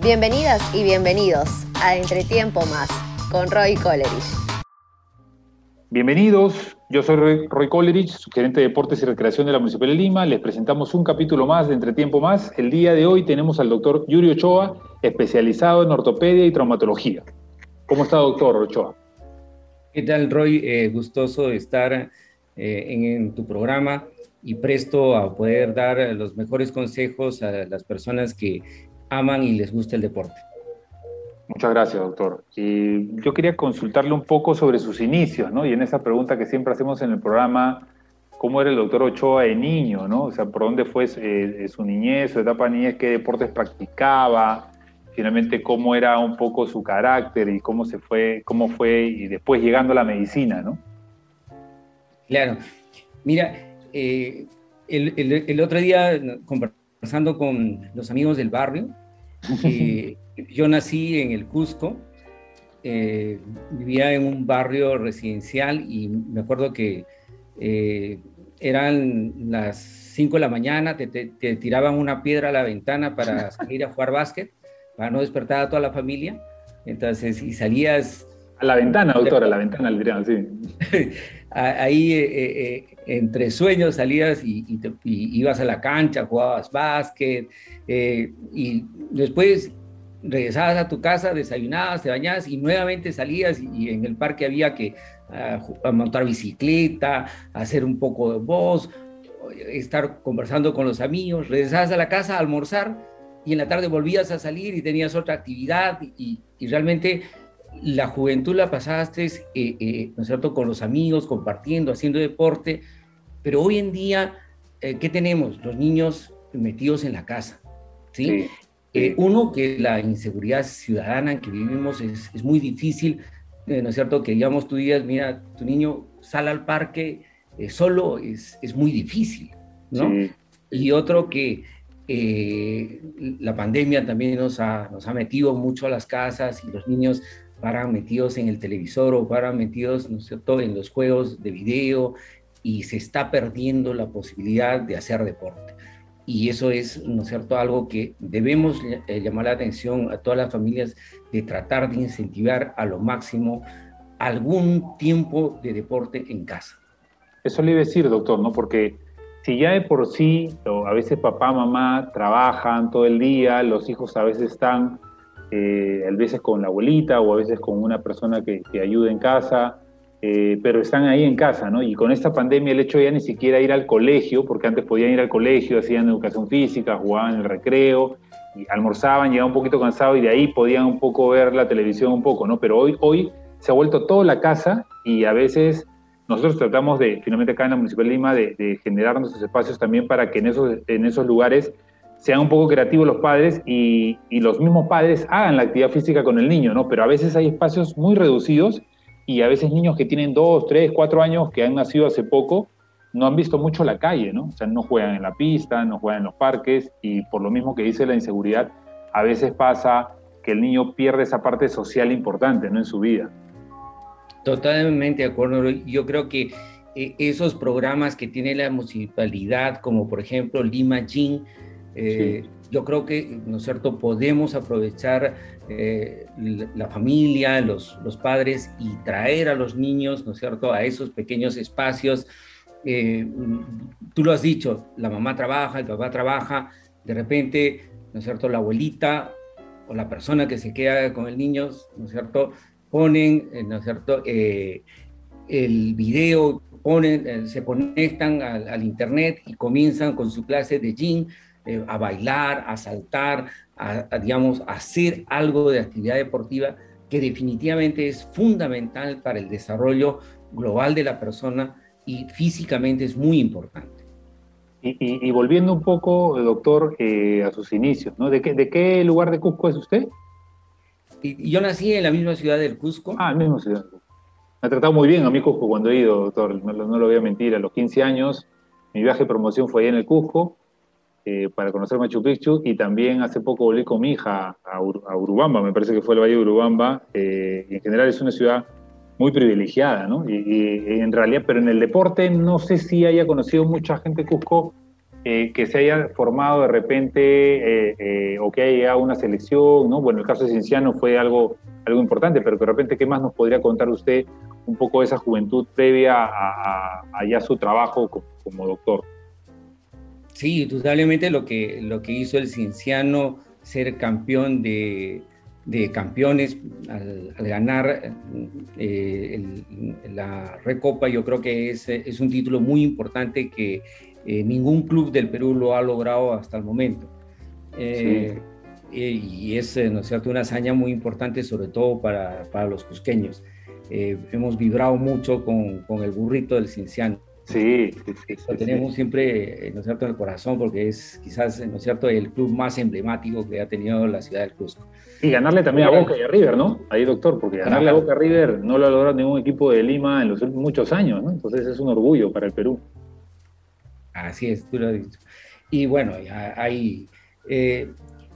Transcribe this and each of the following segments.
Bienvenidas y bienvenidos a Entretiempo Más con Roy Coleridge. Bienvenidos, yo soy Roy, Roy Coleridge, gerente de Deportes y Recreación de la Municipalidad de Lima. Les presentamos un capítulo más de Entretiempo Más. El día de hoy tenemos al doctor Yuri Ochoa, especializado en ortopedia y traumatología. ¿Cómo está, doctor Ochoa? ¿Qué tal, Roy? Eh, gustoso estar eh, en, en tu programa y presto a poder dar los mejores consejos a las personas que aman y les gusta el deporte. Muchas gracias, doctor. Y yo quería consultarle un poco sobre sus inicios, ¿no? Y en esa pregunta que siempre hacemos en el programa, ¿cómo era el doctor Ochoa de niño, ¿no? O sea, ¿por dónde fue eh, su niñez, su etapa de niñez, qué deportes practicaba? Finalmente, ¿cómo era un poco su carácter y cómo se fue, cómo fue y después llegando a la medicina, ¿no? Claro. Mira, eh, el, el, el otro día conversando con los amigos del barrio, eh, yo nací en el Cusco, eh, vivía en un barrio residencial y me acuerdo que eh, eran las 5 de la mañana, te, te, tiraban una piedra a la ventana para salir a jugar básquet, para no despertar a toda la familia. Entonces, y salías... A la ventana, doctora, a la ventana, dirían, sí. Ahí, eh, eh, entre sueños, salías y, y, te, y, ibas a la cancha, jugabas básquet, eh, y después regresabas a tu casa, desayunabas, te bañabas y nuevamente salías y, en el parque había que uh, montar bicicleta, hacer un poco de voz, estar conversando con los amigos, regresabas a la casa a almorzar y en la tarde volvías a salir y tenías otra actividad y, y realmente la juventud la pasaste, eh, eh, ¿no es cierto?, con los amigos, compartiendo, haciendo deporte, pero hoy en día, eh, ¿qué tenemos? Los niños metidos en la casa, ¿sí? sí. Eh, uno, que la inseguridad ciudadana en que vivimos es, es muy difícil, eh, ¿no es cierto? Que digamos, tú digas, mira, tu niño sale al parque eh, solo, es, es, muy difícil, ¿no? Sí. Y otro que eh, la pandemia también nos ha, nos ha metido mucho a las casas y los niños paran metidos en el televisor o paran metidos, ¿no es cierto?, en los juegos de video y se está perdiendo la posibilidad de hacer deporte y eso es, ¿no es cierto?, algo que debemos eh, llamar la atención a todas las familias de tratar de incentivar a lo máximo algún tiempo de deporte en casa. Eso le iba a decir, doctor, ¿no? Porque si ya de por sí, a veces papá, mamá trabajan todo el día, los hijos a veces están, eh, a veces con la abuelita o a veces con una persona que, que ayuda en casa, eh, pero están ahí en casa, ¿no? Y con esta pandemia el hecho de ya ni siquiera ir al colegio, porque antes podían ir al colegio, hacían educación física, jugaban en el recreo, y almorzaban, llegaban un poquito cansados y de ahí podían un poco ver la televisión un poco, ¿no? Pero hoy, hoy se ha vuelto toda la casa y a veces nosotros tratamos de, finalmente acá en la Municipalidad de Lima, de, de generar nuestros espacios también para que en esos, en esos lugares sean un poco creativos los padres y, los mismos padres hagan la actividad física con el niño, ¿no? Pero a veces hay espacios muy reducidos y a veces niños que tienen dos, tres, cuatro años, que han nacido hace poco, no han visto mucho la calle, ¿no? O sea, no juegan en la pista, no juegan en los parques y por lo mismo que dice la inseguridad, a veces pasa que el niño pierde esa parte social importante, ¿no? En su vida. Totalmente de acuerdo. Yo creo que eh, esos programas que tiene la municipalidad, como por ejemplo Lima Gym, eh, sí yo creo que, ¿no es cierto?, podemos aprovechar eh, la familia, los, los, padres y traer a los niños, ¿no es cierto?, a esos pequeños espacios. Eh, tú lo has dicho, la mamá trabaja, el papá trabaja, de repente, ¿no es cierto?, la abuelita o la persona que se queda con el niño, ¿no es cierto?, ponen, eh, ¿no es cierto?, el video, ponen, se conectan al, al internet y comienzan con su clase de gym, eh, a bailar, a saltar, a, a, digamos, hacer algo de actividad deportiva que definitivamente es fundamental para el desarrollo global de la persona y físicamente es muy importante. Y, y, y volviendo un poco, doctor, eh, a sus inicios, ¿no? ¿De qué, ¿De qué lugar de Cusco es usted? Y, yo nací en la misma ciudad del Cusco. Ah, en la misma ciudad. Me ha tratado muy bien a mí Cusco cuando he ido, doctor, no, no lo voy a mentir, a los 15 años mi viaje de promoción fue ahí en el Cusco, eh, para conocer Machu Picchu y también hace poco volví con mi hija a, Ur a Urubamba, me parece que fue el Valle de Urubamba, eh, en general es una ciudad muy privilegiada, ¿no? Y, en realidad, pero en el deporte no sé si haya conocido mucha gente Cusco eh, que se haya formado de repente eh, eh, o que haya una selección, ¿no? Bueno, el caso de Cienciano fue algo, algo importante, pero que de repente, ¿qué más nos podría contar usted un poco de esa juventud previa a, ya su trabajo como, doctor? Sí, indudablemente lo que, lo que hizo el Cienciano ser campeón de, de campeones al, ganar la Recopa, yo creo que es, es un título muy importante que eh, ningún club del Perú lo ha logrado hasta el momento. Eh, y es, eh, ¿no es cierto?, una hazaña muy importante, sobre todo para, para los cusqueños. hemos vibrado mucho con, con, el burrito del Cinciano. Sí, sí, sí, Lo tenemos siempre, ¿no es cierto?, en el corazón, porque es quizás, ¿no es cierto?, el club más emblemático que ha tenido la ciudad del Cusco. Y ganarle también a Boca y a River, ¿no? Ahí, doctor, porque ganarle a Boca y a River no lo ha logrado ningún equipo de Lima en los últimos muchos años, ¿no? Entonces es un orgullo para el Perú. Así es, tú lo has dicho. Y bueno, hay, eh,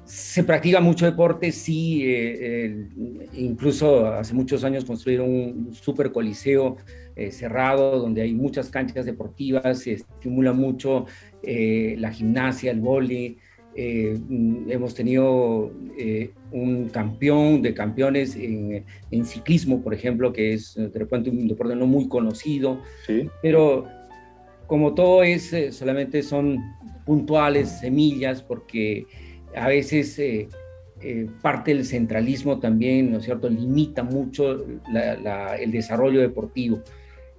se practica mucho deporte, sí, eh, incluso hace muchos años construyeron un super coliseo eh, cerrado donde hay muchas canchas deportivas, se estimula mucho la gimnasia, el vóley. hemos tenido un campeón de campeones en, en, ciclismo, por ejemplo, que es de repente un deporte no muy conocido, ¿Sí? pero como todo es, eh, solamente son puntuales, semillas, porque a veces eh, eh, parte del centralismo también, ¿no es cierto?, limita mucho el desarrollo deportivo.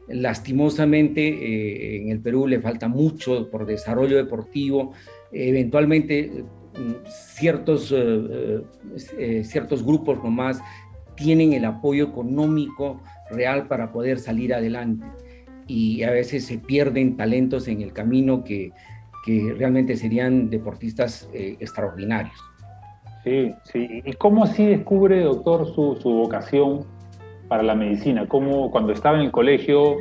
Lastimosamente en el Perú le falta mucho por desarrollo deportivo. Eventualmente ciertos, ciertos grupos nomás tienen el apoyo económico real para poder salir adelante y a veces se pierden talentos en el camino que, que realmente serían deportistas eh, extraordinarios. Sí, sí. ¿Y cómo así descubre, doctor, su, su, vocación para la medicina? ¿Cómo cuando estaba en el colegio,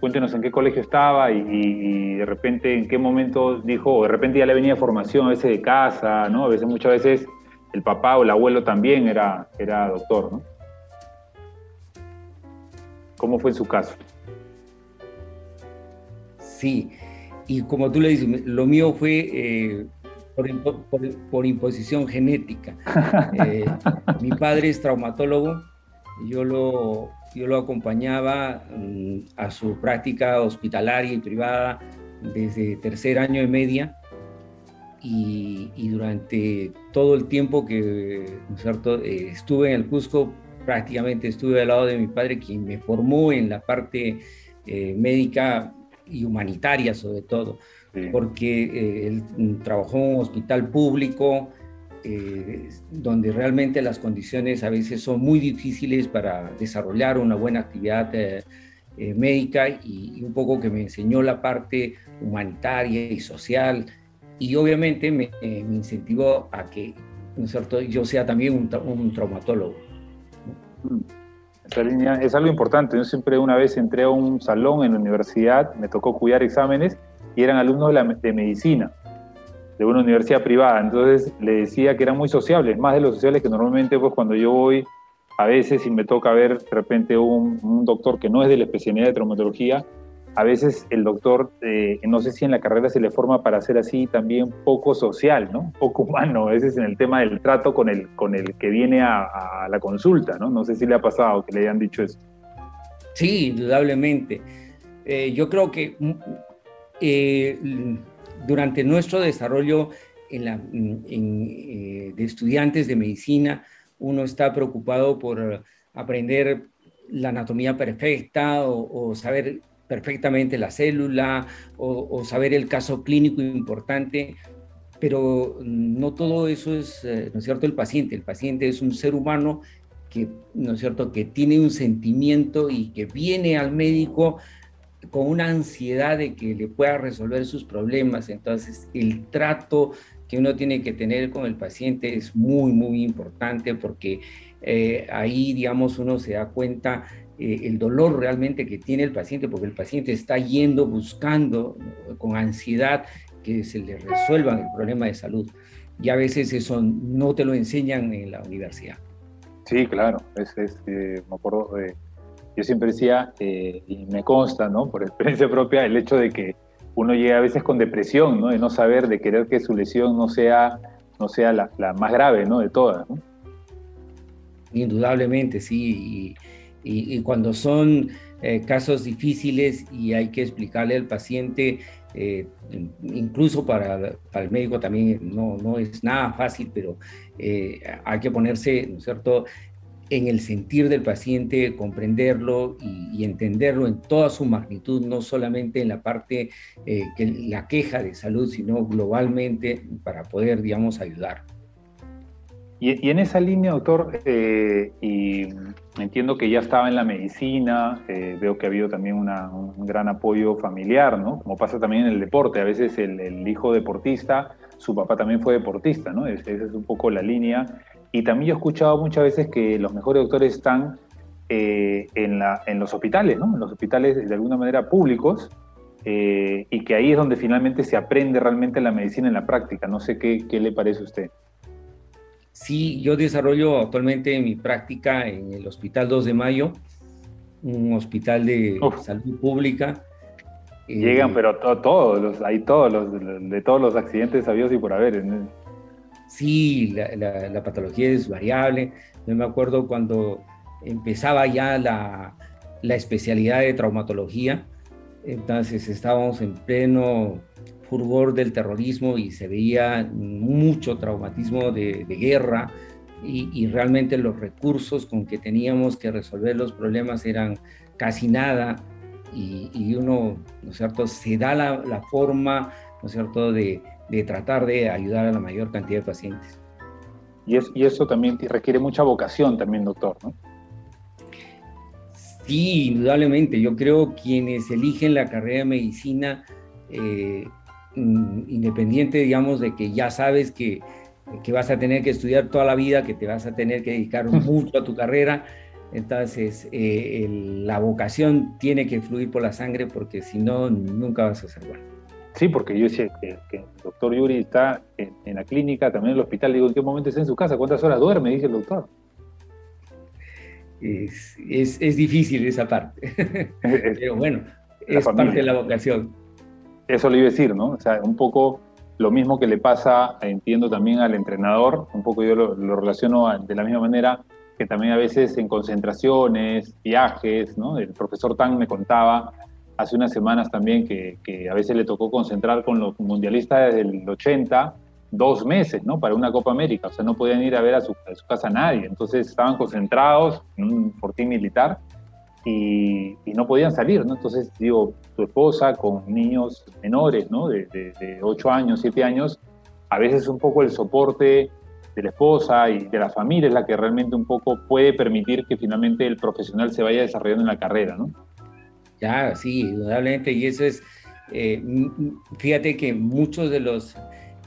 cuéntenos en qué colegio estaba y, de repente en qué momento dijo, o de repente ya le venía formación a veces de casa, ¿no? A veces, muchas veces el papá o el abuelo también era, era doctor, ¿no? ¿Cómo fue en su caso? Sí, y como tú le dices, lo mío fue eh, por, imposición genética. Eh, mi padre es traumatólogo, yo lo, yo lo acompañaba mm, a su práctica hospitalaria y privada desde tercer año y media. Y, durante todo el tiempo que eh, estuve en el Cusco, prácticamente estuve al lado de mi padre, quien me formó en la parte médica y humanitaria sobre todo, porque eh, él trabajó en un hospital público eh, donde realmente las condiciones a veces son muy difíciles para desarrollar una buena actividad eh, médica y, un poco que me enseñó la parte humanitaria y social y obviamente me, incentivó a que cierto? yo sea también un, traumatólogo. Mm línea es algo importante. Yo siempre una vez entré a un salón en la universidad, me tocó cuidar exámenes y eran alumnos de, de medicina, de una universidad privada. Entonces le decía que eran muy sociables, más de los sociales que normalmente pues cuando yo voy a veces y me toca ver de repente un, un doctor que no es de la especialidad de traumatología, a veces el doctor, eh, no sé si en la carrera se le forma para ser así también poco social, ¿no? Poco humano, a veces en el tema del trato con el, con el que viene a, la consulta, ¿no? No sé si le ha pasado que le hayan dicho eso. Sí, indudablemente. Eh, yo creo que mm, eh, durante nuestro desarrollo en la, de estudiantes de medicina, uno está preocupado por aprender la anatomía perfecta o, o saber perfectamente la célula o, saber el caso clínico importante, pero no todo eso es, eh, ¿no es cierto?, el paciente. El paciente es un ser humano que, ¿no es cierto?, que tiene un sentimiento y que viene al médico con una ansiedad de que le pueda resolver sus problemas. Entonces, el trato que uno tiene que tener con el paciente es muy, muy importante porque eh, ahí, digamos, uno se da cuenta eh, el dolor realmente que tiene el paciente, porque el paciente está yendo buscando con ansiedad que se le resuelvan el problema de salud. Y a veces eso no te lo enseñan en la universidad. Sí, claro. Es, eh, me acuerdo, yo siempre decía, y me consta, ¿no? por experiencia propia, el hecho de que uno llega a veces con depresión, ¿no? De no saber, de querer que su lesión no sea, no sea la, más grave, ¿no? De todas. Indudablemente, sí. Y, cuando son eh, casos difíciles y hay que explicarle al paciente, eh, incluso para, para, el médico también no, no es nada fácil, pero eh, hay que ponerse, ¿no es cierto?, en el sentir del paciente, comprenderlo y, entenderlo en toda su magnitud, no solamente en la parte eh, que la queja de salud, sino globalmente para poder, digamos, ayudar. Y, en esa línea, doctor, eh, entiendo que ya estaba en la medicina, eh, veo que ha habido también un gran apoyo familiar, ¿no? Como pasa también en el deporte, a veces el, hijo deportista, su papá también fue deportista, ¿no? Esa es un poco la línea. Y también yo he escuchado muchas veces que los mejores doctores están eh, en, la, en, los hospitales, ¿no? En los hospitales de alguna manera públicos, eh, y que ahí es donde finalmente se aprende realmente la medicina en la práctica. No sé qué, qué le parece a usted. Sí, yo desarrollo actualmente mi práctica en el Hospital 2 de Mayo, un hospital de salud pública. Llegan, eh, pero todos, los, hay todos los, de todos los accidentes sabios y por haber. Sí, la, patología es variable. Yo me acuerdo cuando empezaba ya la, especialidad de traumatología, entonces estábamos en pleno furor del terrorismo y se veía mucho traumatismo de, guerra y, realmente los recursos con que teníamos que resolver los problemas eran casi nada y, uno, ¿no es cierto?, se da la, la forma, ¿no es cierto?, de, de tratar de ayudar a la mayor cantidad de pacientes. Y, es, y eso también requiere mucha vocación también, doctor, ¿no? Sí, indudablemente. Yo creo quienes eligen la carrera de medicina, eh, independiente, digamos, de que ya sabes que, que, vas a tener que estudiar toda la vida, que te vas a tener que dedicar mucho a tu carrera, entonces eh, la vocación tiene que fluir por la sangre porque si no, nunca vas a ser bueno. Sí, porque yo decía que, el doctor Yuri está en, la clínica, también en el hospital. Digo, ¿en qué momento está en su casa? ¿Cuántas horas duerme? Dice el doctor. Es, es, difícil esa parte. Pero bueno, es parte de la vocación. Eso le iba a decir, ¿no? O sea, un poco lo mismo que le pasa, entiendo también al entrenador, un poco yo lo, lo relaciono de la misma manera que también a veces en concentraciones, viajes, ¿no? El profesor Tang me contaba hace unas semanas también que, a veces le tocó concentrar con los mundialistas desde el 80 dos meses, ¿no? Para una Copa América, o sea, no podían ir a ver a su, casa a nadie, entonces estaban concentrados en un fortín militar y, no podían salir, ¿no? Entonces, digo, tu esposa con niños menores, ¿no? De, de, 8 años, 7 años, a veces un poco el soporte de la esposa y de la familia es la que realmente un poco puede permitir que finalmente el profesional se vaya desarrollando en la carrera, ¿no? Ya, sí, indudablemente. Y eso es, eh, fíjate que muchos de los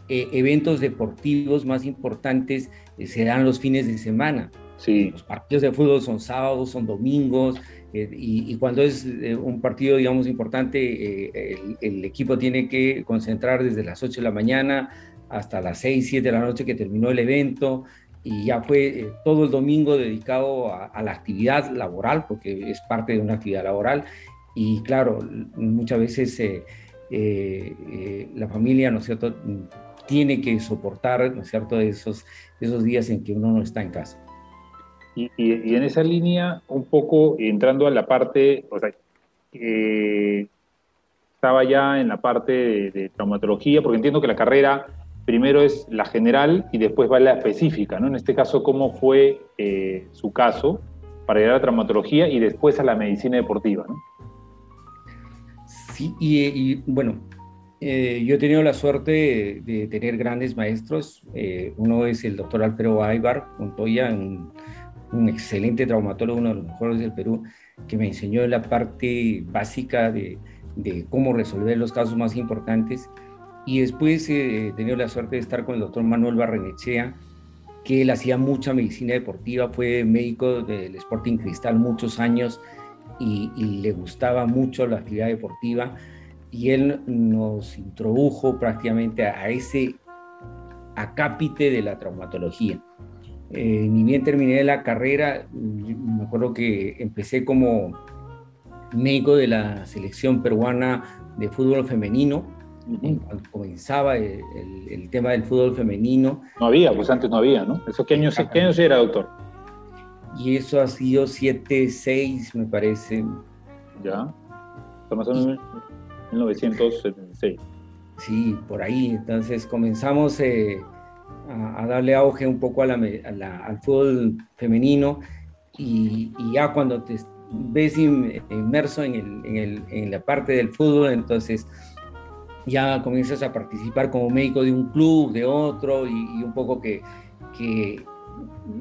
eh, eventos deportivos más importantes eh, se dan los fines de semana. Sí. Los partidos de fútbol son sábados, son domingos, y, cuando es un partido, digamos, importante, el, el, equipo tiene que concentrar desde las 8 de la mañana hasta las 6, 7 de la noche que terminó el evento, y ya fue todo el domingo dedicado a, a, la actividad laboral, porque es parte de una actividad laboral, y claro, muchas veces eh, eh, eh, la familia, ¿no es cierto?, tiene que soportar, ¿no es cierto?, esos, esos días en que uno no está en casa. Y, y, en esa línea, un poco entrando a la parte, o sea, estaba ya en la parte de, traumatología, porque entiendo que la carrera primero es la general y después va la específica, ¿no? En este caso, ¿cómo fue su caso para llegar a traumatología y después a la medicina deportiva, ¿no? Sí, y, bueno, eh, yo he tenido la suerte de, tener grandes maestros. Eh, uno es el doctor Alfredo Aybar Montoya, un, un, excelente traumatólogo, uno de los mejores del Perú, que me enseñó la parte básica de, de cómo resolver los casos más importantes. Y después eh, he tenido la suerte de estar con el doctor Manuel Barrenechea, que él hacía mucha medicina deportiva, fue médico del Sporting Cristal muchos años y, le gustaba mucho la actividad deportiva y él nos introdujo prácticamente a, ese acápite de la traumatología. Eh, ni bien terminé la carrera, me acuerdo que empecé como médico de la selección peruana de fútbol femenino, cuando comenzaba el, tema del fútbol femenino. No había, pues antes no había, ¿no? ¿Eso qué años, qué años era, doctor? Y eso ha sido 7, 6, me parece. Ya. Estamos en 1976. Sí, por ahí. Entonces comenzamos eh, a, darle auge un poco a al fútbol femenino y, ya cuando te ves inmerso en, el, en, la parte del fútbol, entonces ya comienzas a participar como médico de un club, de otro, y, un poco que, que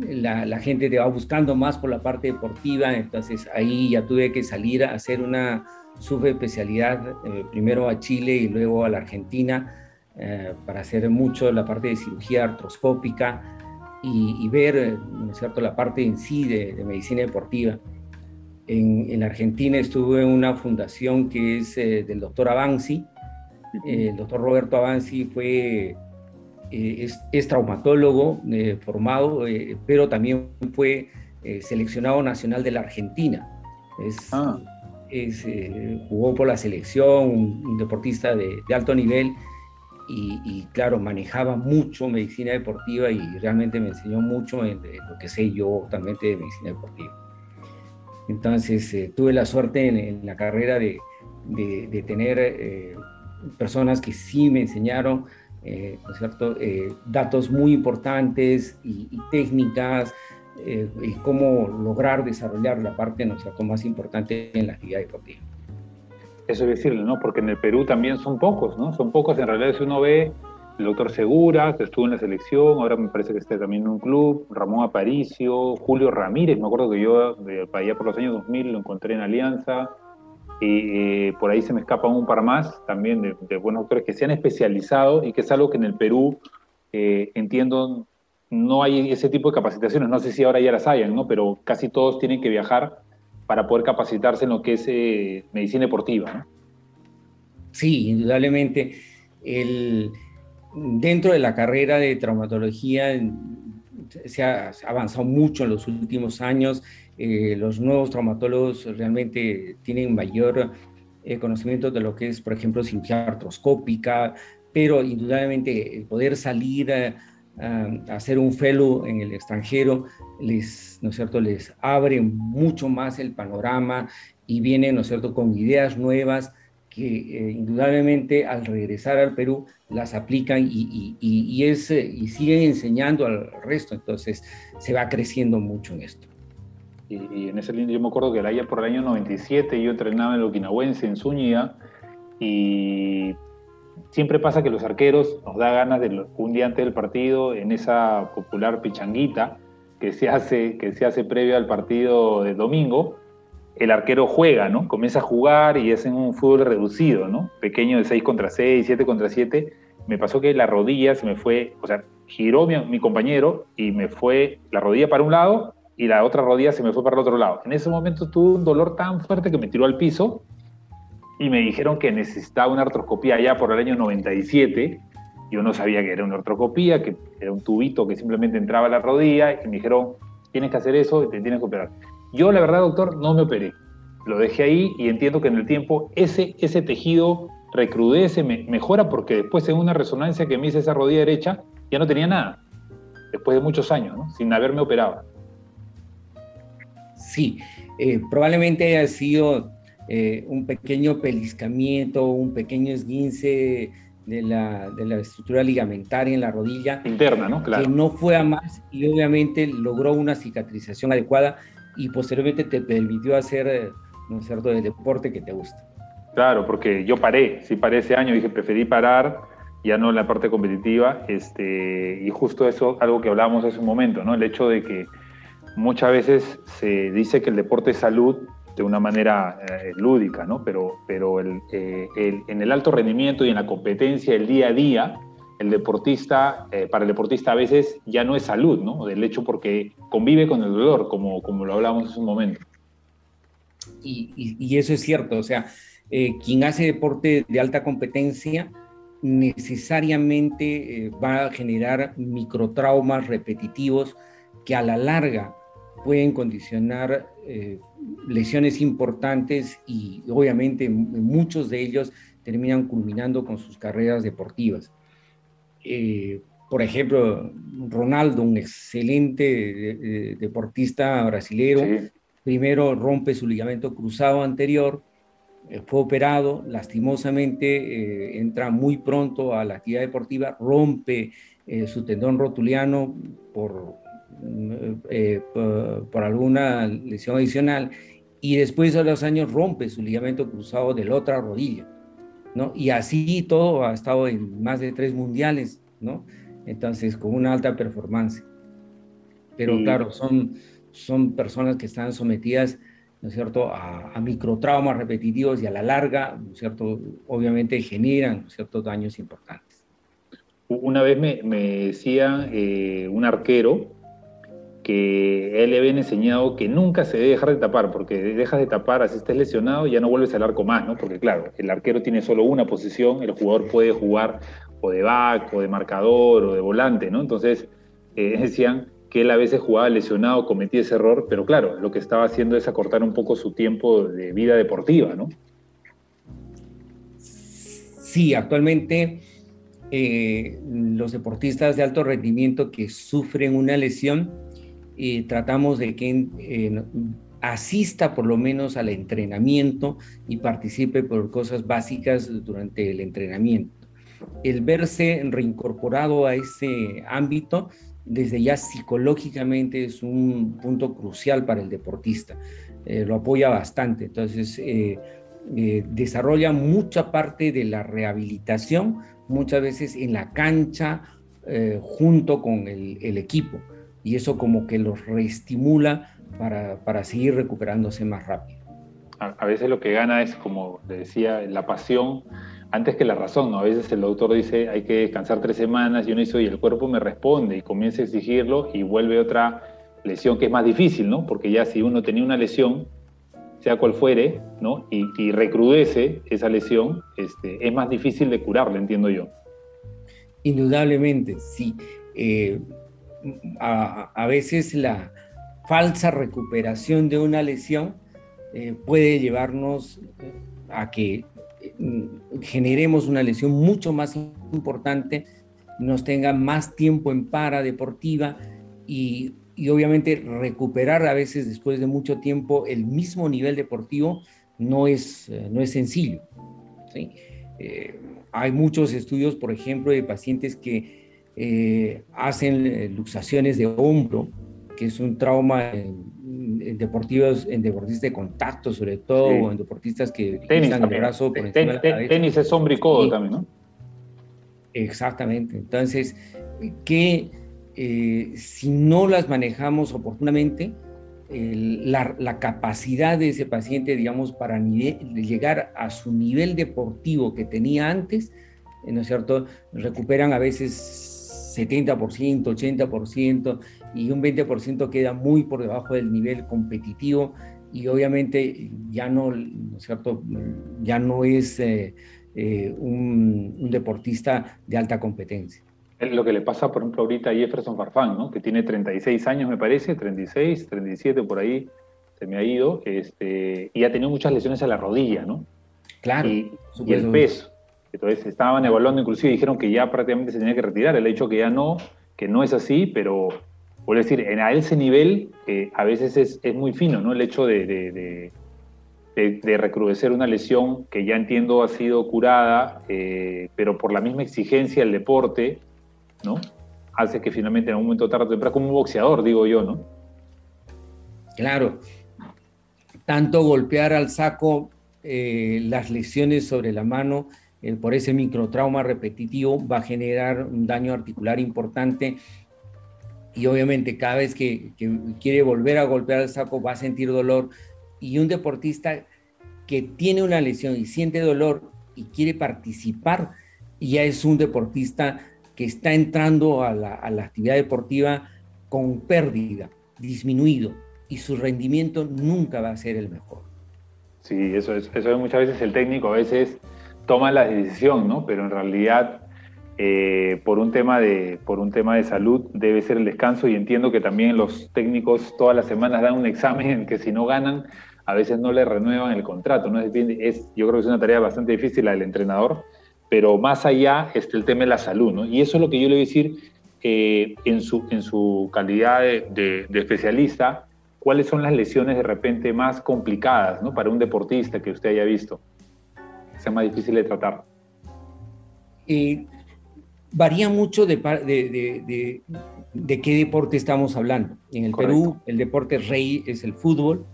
la, la, gente te va buscando más por la parte deportiva, entonces ahí ya tuve que salir a hacer una subespecialidad, eh, primero a Chile y luego a la Argentina, eh, para hacer mucho la parte de cirugía artroscópica y, ver, ¿no es cierto?, la parte en sí de, medicina deportiva. En, en, Argentina estuve en una fundación que es eh, del doctor Avanzi. el doctor Roberto Avanzi fue, es, es, traumatólogo formado, pero también fue seleccionado nacional de la Argentina. Es, ah jugó por la selección, un, deportista de, alto nivel y, claro, manejaba mucho medicina deportiva y realmente me enseñó mucho en, lo que sé yo también de medicina deportiva. Entonces eh, tuve la suerte en, la carrera de, de, tener eh, personas que sí me enseñaron eh, ¿no es cierto? datos muy importantes y, y técnicas eh, y cómo lograr desarrollar la parte ¿no más importante en la actividad deportiva. Eso es decirle, ¿no? Porque en el Perú también son pocos, ¿no? Son pocos, en realidad si uno ve el doctor Segura, que estuvo en la selección, ahora me parece que está también en un club, Ramón Aparicio, Julio Ramírez, me acuerdo que yo de, allá por los años 2000 lo encontré en Alianza, y eh, por ahí se me escapan un par más también de, buenos doctores que se han especializado y que es algo que en el Perú eh, entiendo no hay ese tipo de capacitaciones. No sé si ahora ya las hayan, ¿no? Pero casi todos tienen que viajar para poder capacitarse en lo que es eh, medicina deportiva. Sí, indudablemente. El, dentro de la carrera de traumatología se ha, avanzado mucho en los últimos años. Eh, los nuevos traumatólogos realmente tienen mayor eh, conocimiento de lo que es, por ejemplo, cirugía artroscópica, pero indudablemente el poder salir hacer un fellow en el extranjero les, ¿no es cierto?, les abre mucho más el panorama y vienen, ¿no es cierto?, con ideas nuevas que eh, indudablemente al regresar al Perú las aplican y, y, es, eh, y siguen enseñando al resto, entonces se va creciendo mucho en esto. Y, en ese línea yo me acuerdo que año por el año 97 yo entrenaba en el Okinawense, en Zúñiga, y siempre pasa que los arqueros nos da ganas de un día antes del partido en esa popular pichanguita que se hace, que se hace previo al partido de domingo, el arquero juega, ¿no? Comienza a jugar y es en un fútbol reducido, ¿no? Pequeño de 6 contra 6, 7 contra 7. Me pasó que la rodilla se me fue, o sea, giró mi, compañero y me fue la rodilla para un lado y la otra rodilla se me fue para el otro lado. En ese momento tuve un dolor tan fuerte que me tiró al piso y me dijeron que necesitaba una artroscopía ya por el año 97. Yo no sabía que era una artroscopía, que era un tubito que simplemente entraba a la rodilla y me dijeron, tienes que hacer eso y te tienes que operar. Yo, la verdad, doctor, no me operé. Lo dejé ahí y entiendo que en el tiempo ese, ese tejido recrudece, mejora, porque después en una resonancia que me hice esa rodilla derecha, ya no tenía nada. Después de muchos años, ¿no? sin haberme operado. Sí, eh, probablemente haya sido eh, un pequeño peliscamiento, un pequeño esguince de la, de la, estructura ligamentaria en la rodilla. Interna, ¿no? Claro. Que no fue a más y obviamente logró una cicatrización adecuada y posteriormente te permitió hacer, ¿no es cierto?, el deporte que te gusta. Claro, porque yo paré, sí paré ese año, dije, preferí parar, ya no en la parte competitiva, este, y justo eso, algo que hablábamos hace un momento, ¿no? El hecho de que muchas veces se dice que el deporte es salud de una manera eh, lúdica, ¿no? Pero, pero eh, el, en el alto rendimiento y en la competencia el día a día, el deportista, eh, para el deportista a veces ya no es salud, ¿no? Del hecho porque convive con el dolor, como, como lo hablábamos hace un momento. Y, y, eso es cierto, o sea, quien hace deporte de alta competencia necesariamente va a generar microtraumas repetitivos que a la larga pueden condicionar lesiones importantes y obviamente muchos de ellos terminan culminando con sus carreras deportivas. Por ejemplo, Ronaldo, un excelente deportista brasileño, primero rompe su ligamento cruzado anterior, eh, fue operado, lastimosamente eh, entra muy pronto a la actividad deportiva, rompe eh, su tendón rotuliano por, por, alguna lesión adicional y después de los años rompe su ligamento cruzado de la otra rodilla. ¿No? Y así todo ha estado en más de tres mundiales, ¿no? Entonces, con una alta performance. Pero claro, son, son personas que están sometidas ¿no es cierto?, a, microtraumas repetitivos y a la larga, ¿no es cierto?, obviamente generan ciertos daños importantes. Una vez me, decía eh, un arquero que él le habían enseñado que nunca se debe dejar de tapar, porque dejas de tapar, así estés lesionado, ya no vuelves al arco más, ¿no? Porque claro, el arquero tiene solo una posición, el jugador puede jugar o de back, o de marcador, o de volante, ¿no? Entonces, eh, decían que él a veces jugaba lesionado, cometía ese error, pero claro, lo que estaba haciendo es acortar un poco su tiempo de vida deportiva, ¿no? Sí, actualmente eh, los deportistas de alto rendimiento que sufren una lesión, eh, tratamos de que eh, asista por lo menos al entrenamiento y participe por cosas básicas durante el entrenamiento. El verse reincorporado a ese ámbito desde ya psicológicamente es un punto crucial para el deportista. Eh, lo apoya bastante. Entonces, eh, eh, desarrolla mucha parte de la rehabilitación, muchas veces en la cancha, junto con el, equipo. Y eso como que los reestimula para, para seguir recuperándose más rápido. A, veces lo que gana es, como decía, la pasión antes que la razón, A veces el doctor dice hay que descansar tres semanas y uno dice, y el cuerpo me responde y comienza a exigirlo y vuelve otra lesión que es más difícil, ¿no? Porque ya si uno tenía una lesión, sea cual fuere, ¿no? Y, recrudece esa lesión, este, es más difícil de curarla, entiendo yo. Indudablemente, sí. Eh, a, veces la falsa recuperación de una lesión eh, puede llevarnos eh, a que Mm, generemos una lesión mucho más importante, nos tenga más tiempo en para deportiva y, obviamente recuperar a veces después de mucho tiempo el mismo nivel deportivo no es, eh, no es sencillo. Hay muchos estudios, por ejemplo, de pacientes que eh, hacen luxaciones de hombro, que es un trauma en deportivos, en deportistas de contacto, sobre todo, o en deportistas que tenis el brazo por encima de la Tenis es hombro y codo también, ¿no? Exactamente. Entonces, que eh, si no las manejamos oportunamente, la, la, capacidad de ese paciente, digamos, para llegar a su nivel deportivo que tenía antes, ¿no es cierto? Recuperan a veces 70%, 80%, y un 20% queda muy por debajo del nivel competitivo y obviamente ya no, ¿no es cierto? Ya no es eh, eh, un, deportista de alta competencia. Lo que le pasa, por ejemplo, ahorita a Jefferson Farfán, ¿no? que tiene 36 años, me parece, 36, 37 por ahí, se me ha ido, este, y ha tenido muchas lesiones a la rodilla, ¿no? Claro. Y, y el peso. Entonces estaban evaluando, inclusive dijeron que ya prácticamente se tenía que retirar. El hecho que ya no, que no es así, pero Vuelvo decir, en, a ese nivel eh, a veces es, muy fino, ¿no? El hecho de, de, de, recrudecer una lesión que ya entiendo ha sido curada, eh, pero por la misma exigencia del deporte, ¿no? Hace que finalmente en un momento tarde o temprano, como un boxeador, digo yo, ¿no? Claro. Tanto golpear al saco eh, las lesiones sobre la mano por ese microtrauma repetitivo va a generar un daño articular importante y obviamente cada vez que, quiere volver a golpear el saco va a sentir dolor. Y un deportista que tiene una lesión y siente dolor y quiere participar, ya es un deportista que está entrando a la, actividad deportiva con pérdida, disminuido, y su rendimiento nunca va a ser el mejor. Sí, eso es, muchas veces el técnico, a veces toma la decisión, ¿no? Pero en realidad eh, por, un tema de, por un tema de salud debe ser el descanso y entiendo que también los técnicos todas las semanas dan un examen que si no ganan a veces no le renuevan el contrato. ¿no? Es, es yo creo que es una tarea bastante difícil la del entrenador, pero más allá está el tema de la salud. ¿no? Y eso es lo que yo le voy a decir eh, en, su, en su calidad de, especialista, cuáles son las lesiones de repente más complicadas ¿no? para un deportista que usted haya visto, sea más difícil de tratar. Y varía mucho de, de, de, qué deporte estamos hablando. En el Perú, el deporte rey es el fútbol.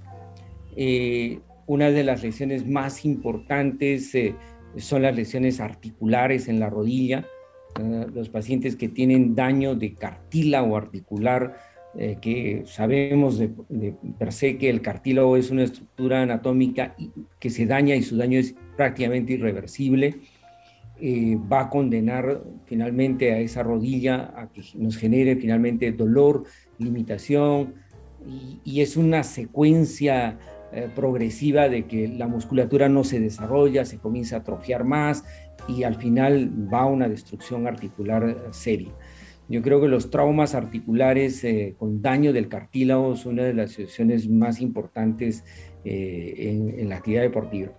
Eh, una de las lesiones más importantes eh, son las lesiones articulares en la rodilla. Eh, los pacientes que tienen daño de cartílago articular, que sabemos de, per se que el cartílago es una estructura anatómica que se daña y su daño es prácticamente irreversible eh, va a condenar finalmente a esa rodilla a que nos genere finalmente dolor, limitación, y, es una secuencia eh, progresiva de que la musculatura no se desarrolla, se comienza a atrofiar más y al final va a una destrucción articular seria. Yo creo que los traumas articulares eh, con daño del cartílago son una de las situaciones más importantes en, en, la actividad deportiva.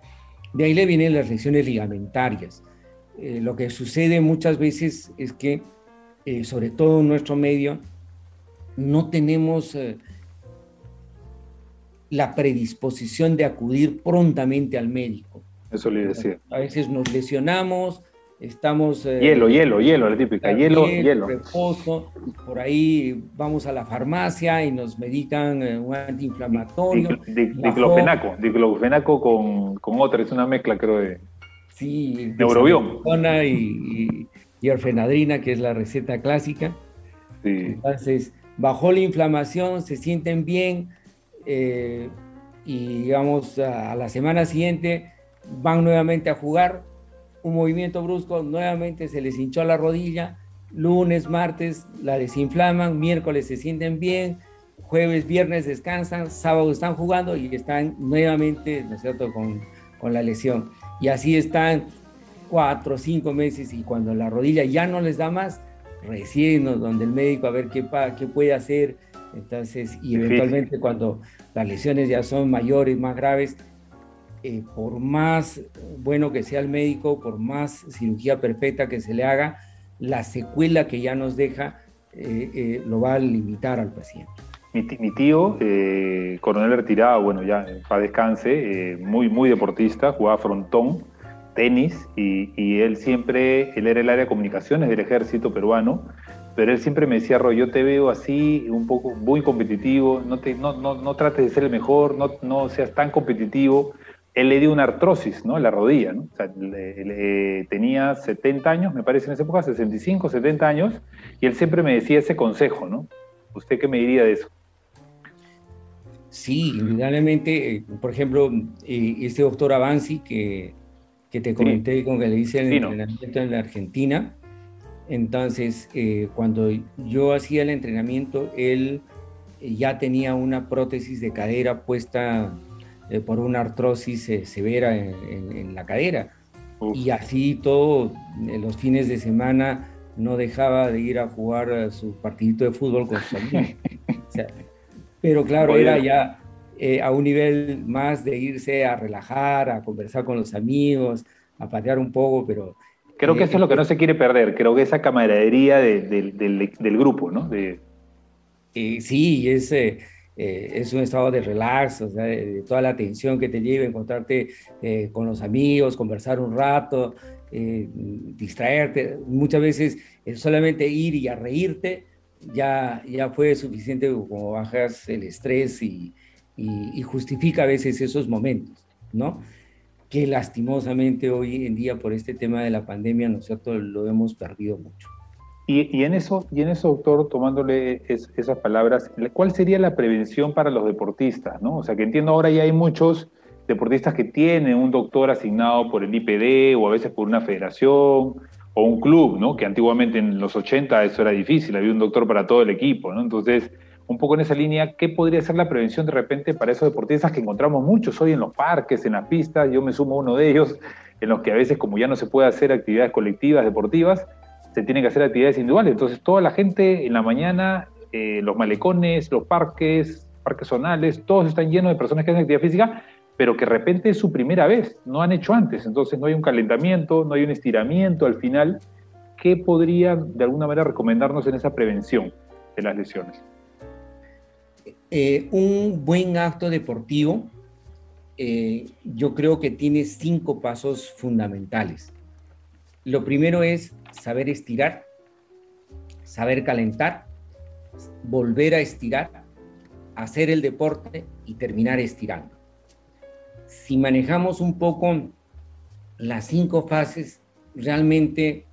De ahí le vienen las lesiones ligamentarias. Eh, lo que sucede muchas veces es que, eh, sobre todo en nuestro medio, no tenemos eh, la predisposición de acudir prontamente al médico. Eso le decía. A veces nos lesionamos, estamos... hielo, hielo, hielo, la típica, hielo, hielo. Reposo, por ahí vamos a la farmacia y nos medican un antiinflamatorio. Diclofenaco, diclofenaco con, con otra, es una mezcla creo de... Sí, Neurobión. Y, y, orfenadrina, que es la receta clásica. Entonces, bajó la inflamación, se sienten bien eh, y digamos a, la semana siguiente van nuevamente a jugar, un movimiento brusco, nuevamente se les hinchó la rodilla, lunes, martes la desinflaman, miércoles se sienten bien, jueves, viernes descansan, sábado están jugando y están nuevamente, ¿no es cierto?, con, con la lesión. Y así están cuatro cinco meses y cuando la rodilla ya no les da más, recién donde el médico a ver qué, qué puede hacer. Entonces, y eventualmente cuando las lesiones ya son mayores, más graves, eh, por más bueno que sea el médico, por más cirugía perfecta que se le haga, la secuela que ya nos deja eh, eh, lo va a limitar al paciente. Mi, tío, eh, coronel retirado, bueno, ya para descanse, eh, muy, muy deportista, jugaba frontón, tenis, y, él siempre, él era el área de comunicaciones del ejército peruano, pero él siempre me decía, Roy, yo te veo así, un poco muy competitivo, no, te, no, no, no trates de ser el mejor, no, no seas tan competitivo. Él le dio una artrosis, ¿no? En la rodilla, ¿no? O sea, tenía 70 años, me parece en esa época, 65, 70 años, y él siempre me decía ese consejo, ¿no? ¿Usted qué me diría de eso? Sí, indudablemente, eh, por ejemplo, eh, este doctor Avanzi que, que te comenté con que le hice el entrenamiento en la Argentina, entonces eh, cuando yo hacía el entrenamiento, él ya tenía una prótesis de cadera puesta por una artrosis severa en, la cadera. Y así todo, en los fines de semana no dejaba de ir a jugar su partidito de fútbol con su amigo. O sea, pero claro, era ya eh, a un nivel más de irse a relajar, a conversar con los amigos, a patear un poco, pero... Creo que eso es lo que no se quiere perder, creo que esa camaradería del, grupo, ¿no? De... sí, es, eh, es un estado de relax, de, toda la atención que te lleva, encontrarte eh, con los amigos, conversar un rato, distraerte. Muchas veces solamente ir y reírte ya, ya fue suficiente como bajas el estrés y, y, justifica a veces esos momentos, ¿no? Que lastimosamente hoy en día por este tema de la pandemia nosotros lo hemos perdido mucho. Y, en eso, y en eso, doctor, tomándole esas palabras, ¿cuál sería la prevención para los deportistas? ¿no? O sea, que entiendo ahora ya hay muchos deportistas que tienen un doctor asignado por el IPD o a veces por una federación o un club, ¿no? Que antiguamente en los 80 eso era difícil, había un doctor para todo el equipo, ¿no? Entonces, un poco en esa línea, ¿qué podría ser la prevención de repente para esos deportistas que encontramos muchos hoy en los parques, en las pistas? Yo me sumo a uno de ellos, en los que a veces como ya no se puede hacer actividades colectivas deportivas, se tienen que hacer actividades individuales. Entonces, toda la gente en la mañana, eh, los malecones, los parques, parques zonales, todos están llenos de personas que hacen actividad física, pero que de repente es su primera vez, no han hecho antes. Entonces, no hay un calentamiento, no hay un estiramiento al final. ¿Qué podría, de alguna manera, recomendarnos en esa prevención de las lesiones? Eh, un buen acto deportivo, eh, yo creo que tiene cinco pasos fundamentales. Lo primero es saber estirar, saber calentar, volver a estirar, hacer el deporte y terminar estirando. Si manejamos un poco las cinco fases, realmente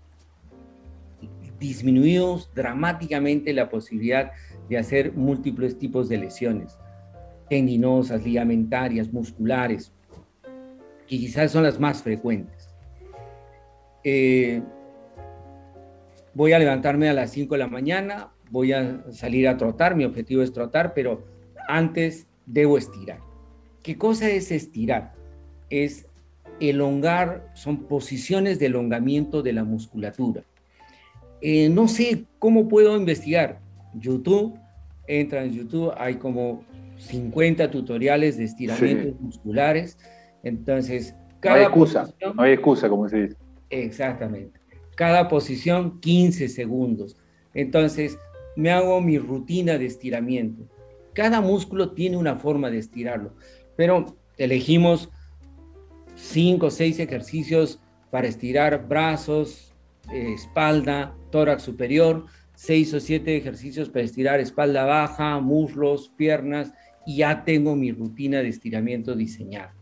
disminuimos dramáticamente la posibilidad de hacer múltiples tipos de lesiones, tendinosas, ligamentarias, musculares, que quizás son las más frecuentes. Eh, voy a levantarme a las 5 de la mañana, voy a salir a trotar, mi objetivo es trotar, pero antes debo estirar. ¿Qué cosa es estirar? Es elongar, son posiciones de elongamiento de la musculatura. Eh, no sé cómo puedo investigar. YouTube, entra en YouTube, hay como 50 tutoriales de estiramientos musculares. Entonces, cada no hay excusa, no hay excusa, como se dice. Exactamente. Cada posición, 15 segundos. Entonces, me hago mi rutina de estiramiento. Cada músculo tiene una forma de estirarlo, pero elegimos 5 o 6 ejercicios para estirar brazos, eh, espalda, tórax superior, seis o siete ejercicios para estirar espalda baja, muslos, piernas, y ya tengo mi rutina de estiramiento diseñada.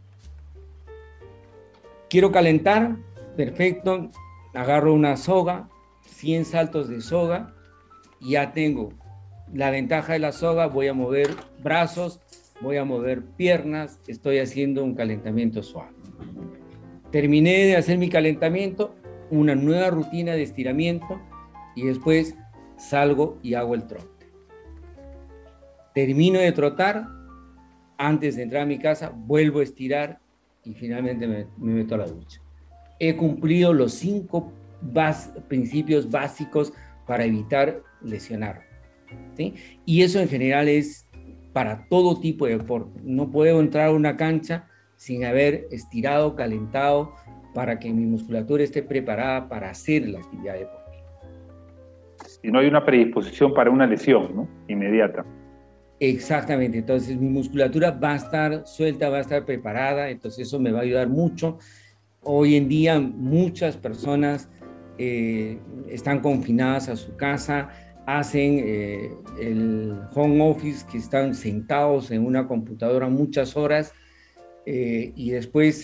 Quiero calentar, perfecto, agarro una soga, 100 saltos de soga, y ya tengo la ventaja de la soga, voy a mover brazos, voy a mover piernas, estoy haciendo un calentamiento suave. Terminé de hacer mi calentamiento, una nueva rutina de estiramiento y después salgo y hago el trote. Termino de trotar, antes de entrar a mi casa, vuelvo a estirar y finalmente me, meto a la ducha. He cumplido los cinco principios básicos para evitar lesionar. Y eso en general es para todo tipo de deporte. No puedo entrar a una cancha sin haber estirado, calentado, para que mi musculatura esté preparada para hacer la actividad deportiva si no hay una predisposición para una lesión ¿no? inmediata. Exactamente, entonces mi musculatura va a estar suelta, va a estar preparada, entonces eso me va a ayudar mucho. Hoy en día muchas personas eh, están confinadas a su casa, hacen eh, el home office, que están sentados en una computadora muchas horas eh, y después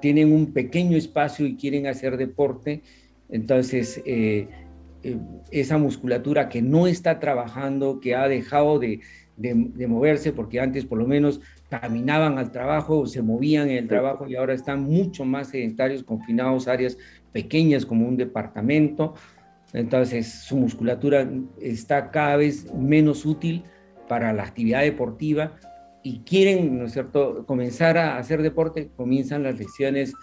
tienen un pequeño espacio y quieren hacer deporte, entonces esa musculatura que no está trabajando, que ha dejado de, moverse, porque antes por lo menos caminaban al trabajo, se movían en el trabajo y ahora están mucho más sedentarios, confinados a áreas pequeñas como un departamento. Entonces su musculatura está cada vez menos útil para la actividad deportiva y quieren, ¿no es cierto?, comenzar a hacer deporte, comienzan las lesiones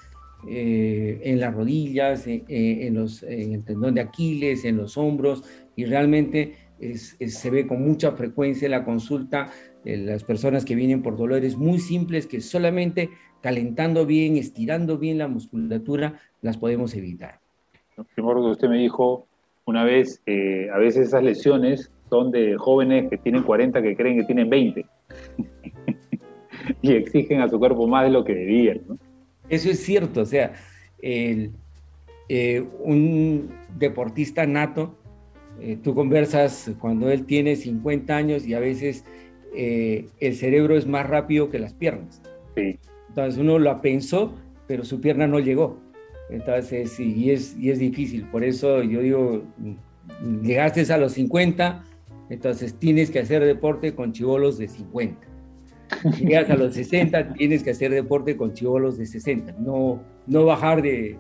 eh, en las rodillas, eh, eh, en, los, en el tendón de Aquiles, en los hombros, y realmente se ve con mucha frecuencia en la consulta las personas que vienen por dolores muy simples que solamente calentando bien, estirando bien la musculatura, las podemos evitar. Primero que usted me dijo una vez, a veces esas lesiones son de jóvenes que tienen 40 que creen que tienen 20 y exigen a su cuerpo más de lo que debían. ¿no? Eso es cierto, o sea, eh, un deportista nato, eh, tú conversas cuando él tiene 50 años y a veces eh, el cerebro es más rápido que las piernas. Sí. Entonces uno lo pensó, pero su pierna no llegó. Entonces, y es, y es difícil. Por eso yo digo, llegaste a los 50, entonces tienes que hacer deporte con chivolos de 50 llegas a los 60, tienes que hacer deporte con chivolos de 60, no, no bajar de,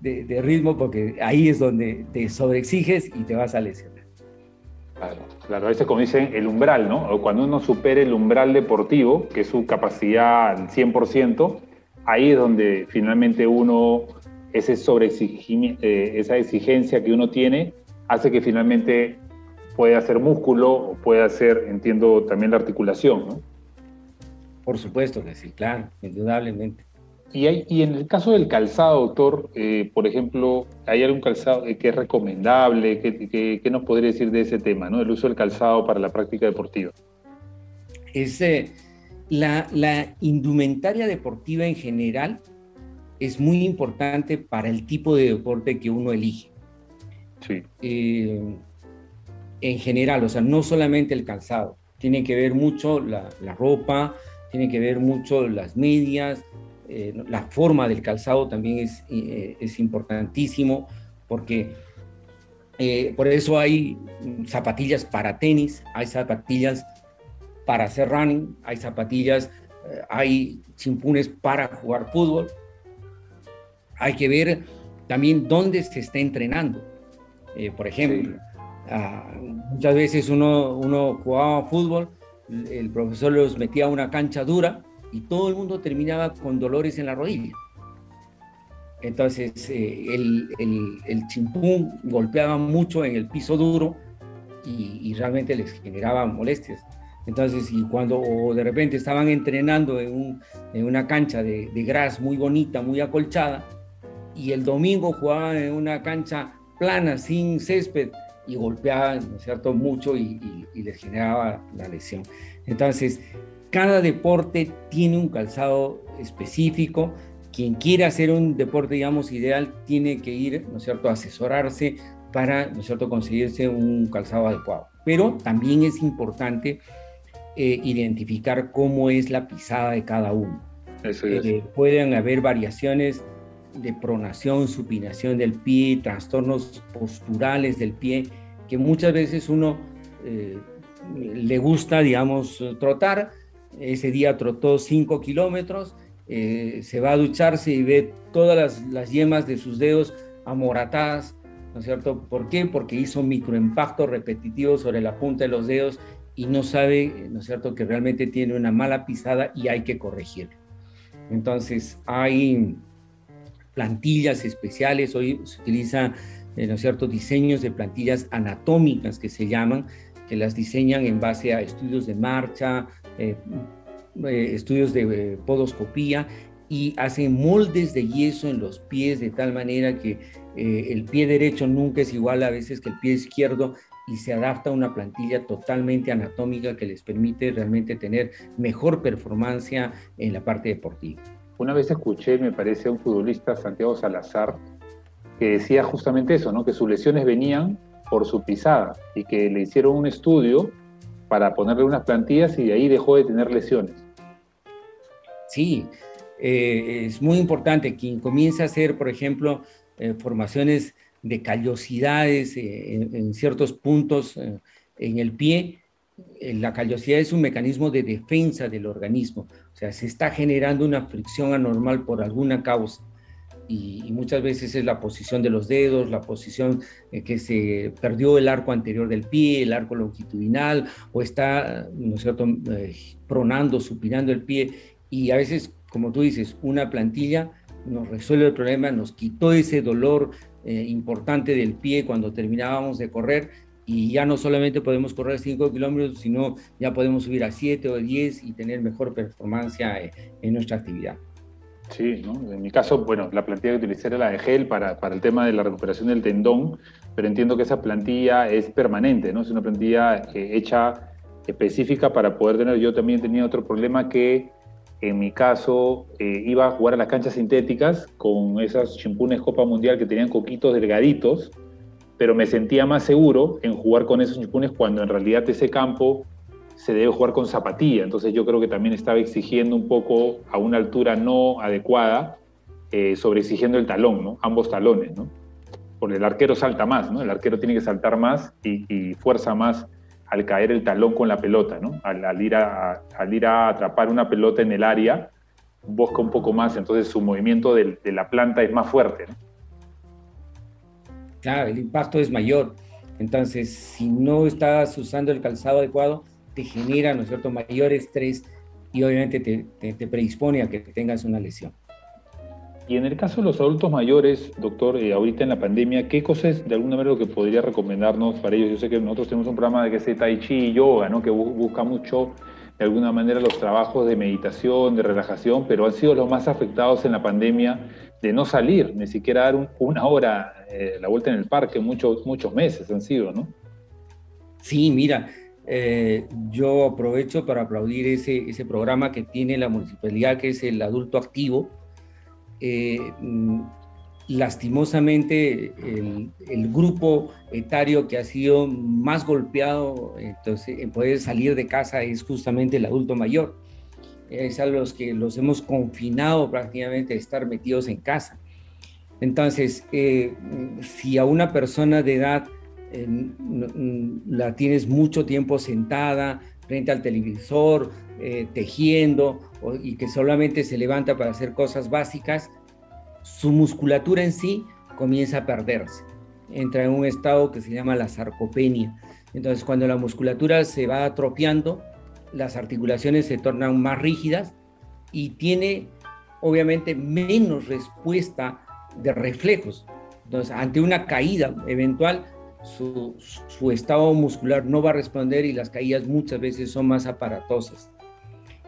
de, ritmo porque ahí es donde te sobreexiges y te vas a lesionar. Claro, claro, a veces como dicen el umbral, ¿no? Cuando uno supere el umbral deportivo, que es su capacidad al 100%, ahí es donde finalmente uno ese sobre eh, esa exigencia que uno tiene hace que finalmente pueda hacer músculo o pueda hacer, entiendo, también la articulación, ¿no? Por supuesto que sí, claro, indudablemente. Y, hay, y en el caso del calzado, doctor, eh, por ejemplo, ¿hay algún calzado que es recomendable? ¿Qué, qué, nos podría decir de ese tema, ¿no? el uso del calzado para la práctica deportiva? Es, la, la, indumentaria deportiva en general es muy importante para el tipo de deporte que uno elige. Sí. Eh, en general, o sea, no solamente el calzado, tiene que ver mucho la, la ropa, tiene que ver mucho las medias, eh, la forma del calzado también es, eh, es importantísimo porque eh, por eso hay zapatillas para tenis, hay zapatillas para hacer running, hay zapatillas, hay chimpunes para jugar fútbol. Hay que ver también dónde se está entrenando. por ejemplo, ah, muchas veces uno, uno jugaba fútbol, el profesor los metía a una cancha dura y todo el mundo terminaba con dolores en la rodilla. Entonces eh, el, el, chimpún golpeaba mucho en el piso duro y, realmente les generaba molestias. Entonces, y cuando de repente estaban entrenando en, un, en una cancha de, de, gras muy bonita, muy acolchada, y el domingo jugaban en una cancha plana, sin césped, y golpeaban, ¿no es cierto?, mucho y, y les generaba la lesión. Entonces, cada deporte tiene un calzado específico. Quien quiera hacer un deporte, digamos, ideal, tiene que ir, ¿no es cierto?, a asesorarse para, ¿no es cierto?, conseguirse un calzado adecuado. Pero también es importante eh, identificar cómo es la pisada de cada uno. Eso es. Eh, pueden haber variaciones de pronación, supinación del pie, trastornos posturales del pie, que muchas veces uno eh, le gusta, digamos, trotar, ese día trotó 5 kilómetros, eh, se va a ducharse y ve todas las, yemas de sus dedos amoratadas, ¿no es cierto? ¿Por qué? Porque hizo microimpacto repetitivo sobre la punta de los dedos y no sabe, ¿no es cierto?, que realmente tiene una mala pisada y hay que corregirlo. Entonces, hay plantillas especiales, hoy se utiliza, eh, ¿no es cierto?, diseños de plantillas anatómicas que se llaman, que las diseñan en base a estudios de marcha, eh, eh, estudios de eh, podoscopía y hacen moldes de yeso en los pies de tal manera que el pie derecho nunca es igual a veces que el pie izquierdo y se adapta a una plantilla totalmente anatómica que les permite realmente tener mejor performance en la parte deportiva. Una vez escuché, me parece, a un futbolista, Santiago Salazar, que decía justamente eso, ¿no? que sus lesiones venían por su pisada y que le hicieron un estudio para ponerle unas plantillas y de ahí dejó de tener lesiones. Sí, eh, es muy importante quien comienza a hacer, por ejemplo, eh, formaciones de callosidades eh, en, ciertos puntos en el pie. La callosidad es un mecanismo de defensa del organismo, o sea, se está generando una fricción anormal por alguna causa y, muchas veces es la posición de los dedos, la posición eh, que se perdió el arco anterior del pie, el arco longitudinal, o está, ¿no es cierto?, eh, pronando, supinando el pie, y a veces, como tú dices, una plantilla nos resuelve el problema, nos quitó ese dolor eh, importante del pie cuando terminábamos de correr, y ya no solamente podemos correr 5 kilómetros, sino ya podemos subir a 7 o 10 y tener mejor performance en nuestra actividad. Sí, ¿no? en mi caso, bueno, la plantilla que utilicé era la de gel para, para, el tema de la recuperación del tendón, pero entiendo que esa plantilla es permanente, ¿no? Es una plantilla eh, hecha específica para poder tener. Yo también tenía otro problema que en mi caso eh, iba a jugar a las canchas sintéticas con esas chimpunes Copa Mundial que tenían coquitos delgaditos, pero me sentía más seguro en jugar con esos chimpunes cuando en realidad ese campo se debe jugar con zapatilla. Entonces yo creo que también estaba exigiendo un poco a una altura no adecuada, eh, sobre exigiendo el talón, ¿no? ambos talones, ¿no? porque el arquero salta más, ¿no? el arquero tiene que saltar más y, fuerza más al caer el talón con la pelota, ¿no? al, ir a, al ir a atrapar una pelota en el área, busca un poco más, entonces su movimiento de, de la planta es más fuerte. ¿no? Claro, el impacto es mayor. Entonces, si no estás usando el calzado adecuado, te genera, ¿no es cierto?, mayor estrés y obviamente te, te, predispone a que tengas una lesión. Y en el caso de los adultos mayores, doctor, eh, ahorita en la pandemia, ¿qué cosas de alguna manera lo que podría recomendarnos para ellos? Yo sé que nosotros tenemos un programa de que es Tai Chi y Yoga, ¿no? que busca mucho de alguna manera los trabajos de meditación, de relajación, pero han sido los más afectados en la pandemia de no salir, ni siquiera dar una hora eh, la vuelta en el parque, muchos, muchos meses han sido, ¿no? Sí, mira, eh, yo aprovecho para aplaudir ese, ese programa que tiene la municipalidad, que es el adulto activo. Eh, lastimosamente el, grupo etario que ha sido más golpeado entonces, en poder salir de casa es justamente el adulto mayor. Es a los que los hemos confinado prácticamente a estar metidos en casa. Entonces, eh, si a una persona de edad la tienes mucho tiempo sentada frente al televisor, eh, tejiendo, y que solamente se levanta para hacer cosas básicas, su musculatura en sí comienza a perderse. Entra en un estado que se llama la sarcopenia. Entonces, cuando la musculatura se va atrofiando, las articulaciones se tornan más rígidas y tiene obviamente menos respuesta de reflejos. Entonces, ante una caída eventual, su, estado muscular no va a responder y las caídas muchas veces son más aparatosas.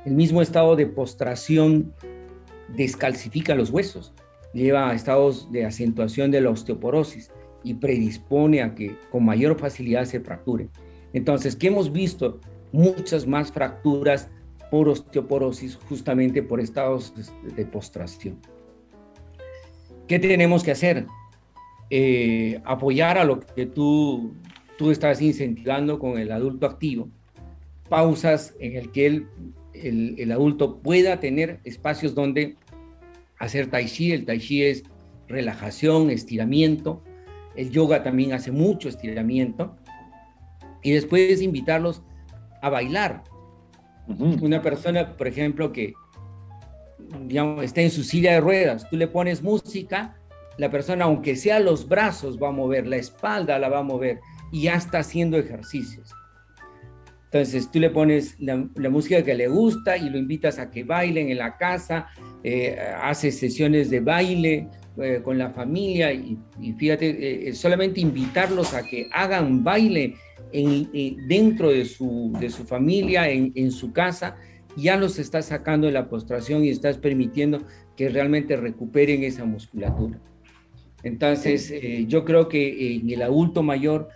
El mismo estado de postración descalcifica los huesos lleva a estados de acentuación de la osteoporosis y predispone a que con mayor facilidad se fracture. Entonces, ¿qué hemos visto? Muchas más fracturas por osteoporosis justamente por estados de postración. ¿Qué tenemos que hacer? Eh, apoyar a lo que tú, tú estás incentivando con el adulto activo. Pausas en el que el, el adulto pueda tener espacios donde hacer tai chi. El tai chi es relajación, estiramiento. El yoga también hace mucho estiramiento. Y después invitarlos a bailar. Una persona, por ejemplo, que digamos, está en su silla de ruedas, tú le pones música, la persona, aunque sea los brazos, va a mover, la espalda la va a mover y ya está haciendo ejercicios. Entonces tú le pones la, música que le gusta y lo invitas a que bailen en la casa, eh, hace sesiones de baile eh, con la familia y, fíjate, eh, solamente invitarlos a que hagan baile dentro de su, de su familia, en, en, su casa, ya los estás sacando de la postración y estás permitiendo que realmente recuperen esa musculatura. Entonces, yo creo que en el adulto mayor,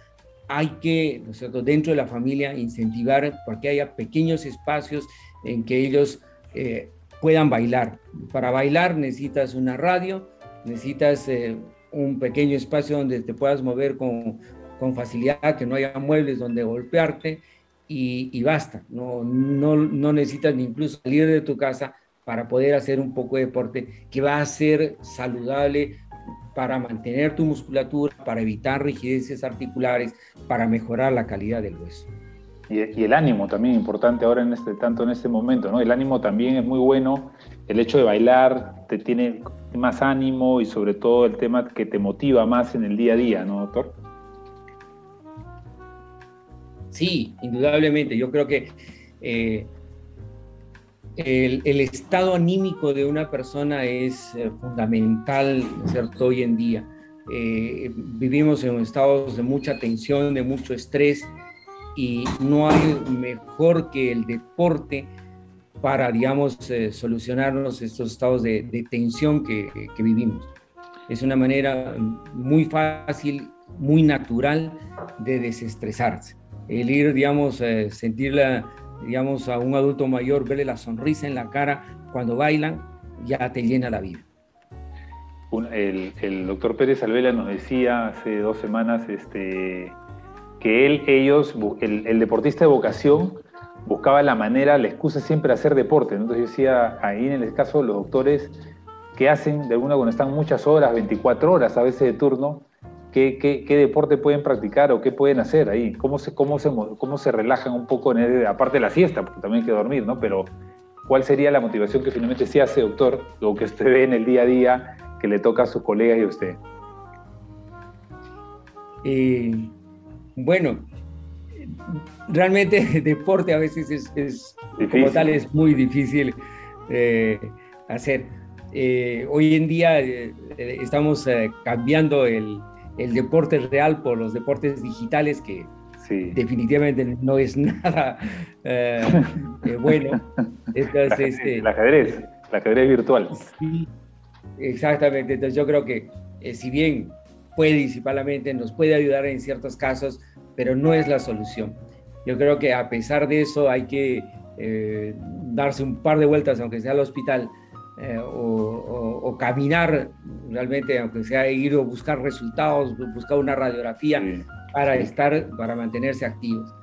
hay que, nosotros dentro de la familia, incentivar porque haya pequeños espacios en que ellos eh, puedan bailar. Para bailar necesitas una radio, necesitas eh, un pequeño espacio donde te puedas mover con, con, facilidad, que no haya muebles donde golpearte y, y basta. No, no, no necesitas ni incluso salir de tu casa para poder hacer un poco de deporte que va a ser saludable para mantener tu musculatura, para evitar rigideces articulares, para mejorar la calidad del hueso. Y, el ánimo también importante ahora en este tanto en este momento, ¿no? El ánimo también es muy bueno. El hecho de bailar te tiene más ánimo y sobre todo el tema que te motiva más en el día a día, ¿no, doctor? Sí, indudablemente. Yo creo que eh, el, estado anímico de una persona es eh, fundamental, ¿cierto? Hoy en día. Eh, vivimos en estados de mucha tensión, de mucho estrés y no hay mejor que el deporte para, digamos, eh, solucionarnos estos estados de, tensión que, que, vivimos. Es una manera muy fácil, muy natural de desestresarse. El ir, digamos, sentir la, digamos, a un adulto mayor, verle la sonrisa en la cara cuando bailan, ya te llena la vida. El, doctor Pérez Alvela nos decía hace dos semanas este, que él, ellos, el, deportista de vocación buscaba la manera, la excusa siempre hacer deporte. Entonces decía, ahí en el caso de los doctores, que hacen de alguna cuando están muchas horas, 24 horas a veces de turno, ¿Qué, deporte pueden practicar o qué pueden hacer ahí? ¿Cómo se, cómo se, cómo se relajan un poco, en aparte de la siesta, porque también hay que dormir, ¿no? Pero ¿cuál sería la motivación que finalmente sí hace, doctor, lo que usted ve en el día a día que le toca a sus colegas y a usted? Eh, bueno, realmente el deporte a veces es, como tal es muy difícil eh, hacer. hoy en día estamos cambiando el, el deporte real por los deportes digitales que definitivamente no es nada eh, eh, bueno. Entonces, el, este, ajedrez, el ajedrez virtual. Sí, exactamente. Entonces yo creo que eh, si bien puede disipadamente, nos puede ayudar en ciertos casos, pero no es la solución. Yo creo que a pesar de eso hay que darse un par de vueltas, aunque sea al hospital, o, caminar realmente, aunque sea ir o buscar resultados, buscar una radiografía, para estar, para mantenerse activos.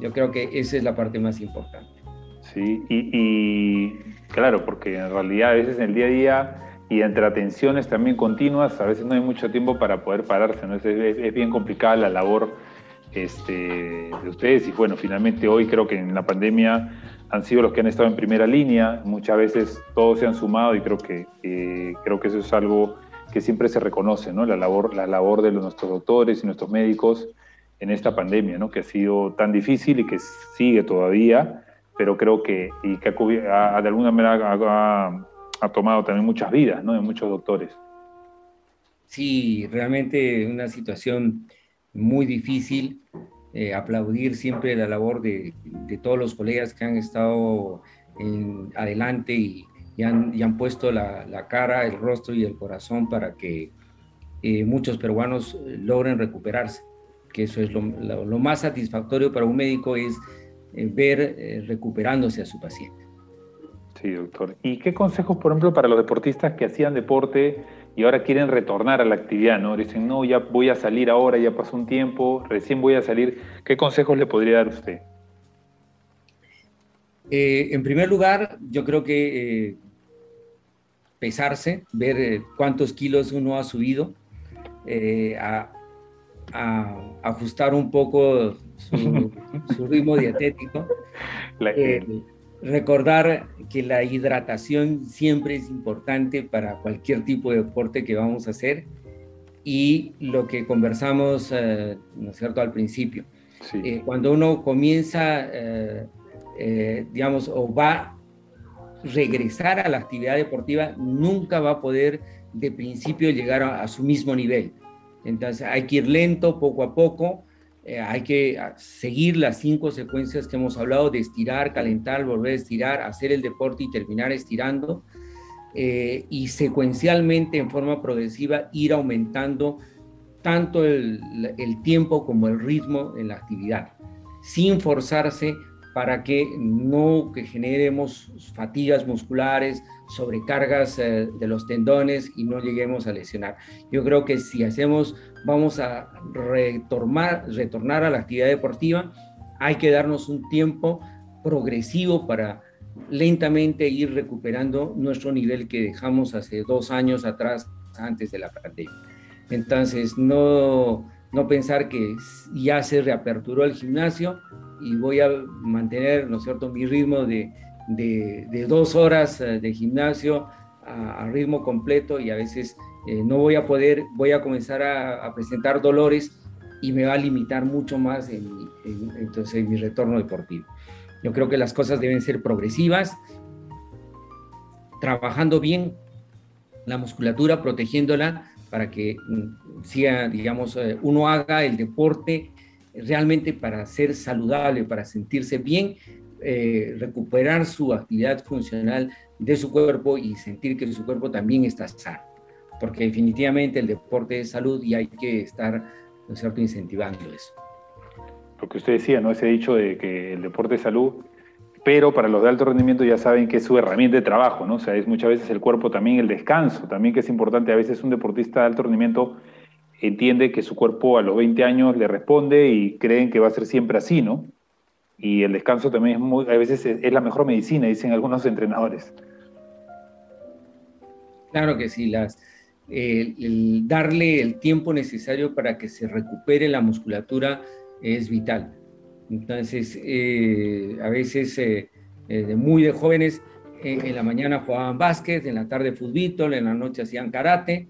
Yo creo que esa es la parte más importante. Sí, y, claro, porque en realidad a veces en el día a día y entre atenciones también continuas, a veces no hay mucho tiempo para poder pararse, ¿no? es, es, bien complicada la labor este, de ustedes y bueno, finalmente hoy creo que en la pandemia han sido los que han estado en primera línea, muchas veces todos se han sumado y creo que, creo que eso es algo que siempre se reconoce, ¿no? La labor, la labor de nuestros doctores y nuestros médicos en esta pandemia. Que ha sido tan difícil y que sigue todavía, pero creo que, y que ha, de alguna manera ha, tomado también muchas vidas, ¿no? De muchos doctores. Sí, realmente una situación muy difícil. Eh, aplaudir siempre la labor de, todos los colegas que han estado en, adelante y, y han, puesto la, cara, el rostro y el corazón para que eh, muchos peruanos eh, logren recuperarse, que eso es lo, más satisfactorio para un médico, es eh, ver recuperándose a su paciente. Sí, doctor. ¿Y qué consejos, por ejemplo, para los deportistas que hacían deporte y ahora quieren retornar a la actividad, ¿no? Dicen, no, ya voy a salir ahora, ya pasó un tiempo, recién voy a salir. ¿Qué consejos le podría dar usted? en primer lugar, yo creo que pesarse, ver eh, cuántos kilos uno ha subido, eh, a, ajustar un poco su, ritmo dietético. Eh, recordar que la hidratación siempre es importante para cualquier tipo de deporte que vamos a hacer y lo que conversamos, ¿no es cierto?, al principio. cuando uno comienza, digamos, o va regresar a la actividad deportiva, nunca va a poder de principio llegar a, su mismo nivel. Entonces hay que ir lento, poco a poco, eh, hay que ah, seguir las cinco secuencias que hemos hablado de estirar, calentar, volver a estirar, hacer el deporte y terminar estirando. Eh, y secuencialmente, en forma progresiva, ir aumentando tanto el, el tiempo como el ritmo en la actividad, sin forzarse para que no que generemos fatigas musculares, sobrecargas eh, de los tendones y no lleguemos a lesionar. Yo creo que si hacemos, vamos a retornar, retornar a la actividad deportiva, hay que darnos un tiempo progresivo para lentamente ir recuperando nuestro nivel que dejamos hace dos años atrás, antes de la pandemia. Entonces, no, no pensar que ya se reaperturó el gimnasio, y voy a mantener, ¿no es cierto?, mi ritmo de, de, dos horas eh, de gimnasio a, ritmo completo y a veces eh, no voy a poder, voy a comenzar a, presentar dolores y me va a limitar mucho más en, entonces, mi retorno deportivo. Yo creo que las cosas deben ser progresivas, trabajando bien la musculatura, protegiéndola para que mm, siga, digamos, eh, uno haga el deporte realmente para ser saludable, para sentirse bien, eh, recuperar su actividad funcional de su cuerpo y sentir que su cuerpo también está sano. Porque definitivamente el deporte es salud y hay que estar, ¿no incentivando eso. Lo que usted decía, ¿no? Ese dicho de que el deporte es salud, pero para los de alto rendimiento ya saben que es su herramienta de trabajo, ¿no? O sea, es muchas veces el cuerpo también el descanso, también que es importante. A veces un deportista de alto rendimiento entiende que su cuerpo a los 20 años le responde y creen que va a ser siempre así, ¿no? Y el descanso también es muy, a veces es, la mejor medicina, dicen algunos entrenadores. Claro que sí, las, el, darle el tiempo necesario para que se recupere la musculatura es vital. Entonces, eh, a veces eh, eh, muy de jóvenes, en la mañana jugaban básquet, en la tarde fútbol, en la noche hacían karate,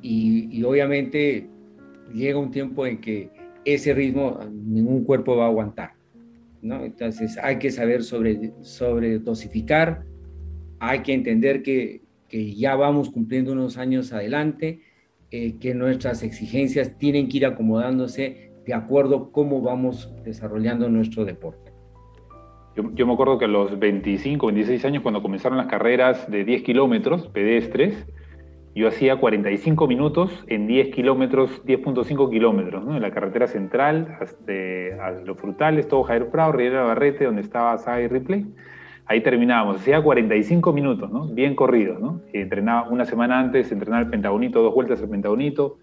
y, obviamente llega un tiempo en que ese ritmo ningún cuerpo va a aguantar. Entonces hay que saber sobre, sobre dosificar, hay que entender que que ya vamos cumpliendo unos años adelante, eh, que nuestras exigencias tienen que ir acomodándose de acuerdo a cómo vamos desarrollando nuestro deporte. Yo, yo, me acuerdo que a los 25, 26 años, cuando comenzaron las carreras de 10 kilómetros pedestres, yo hacía 45 minutos en 10 kilómetros, 10.5 kilómetros, ¿no? En la carretera central, hasta Los Frutales, todo Javier Prado, Riera Barrete, donde estaba Sai Ripley. Ahí terminábamos, hacía 45 minutos. Bien corridos, ¿no? Entrenaba una semana antes, entrenaba el pentagonito, dos vueltas el pentagonito,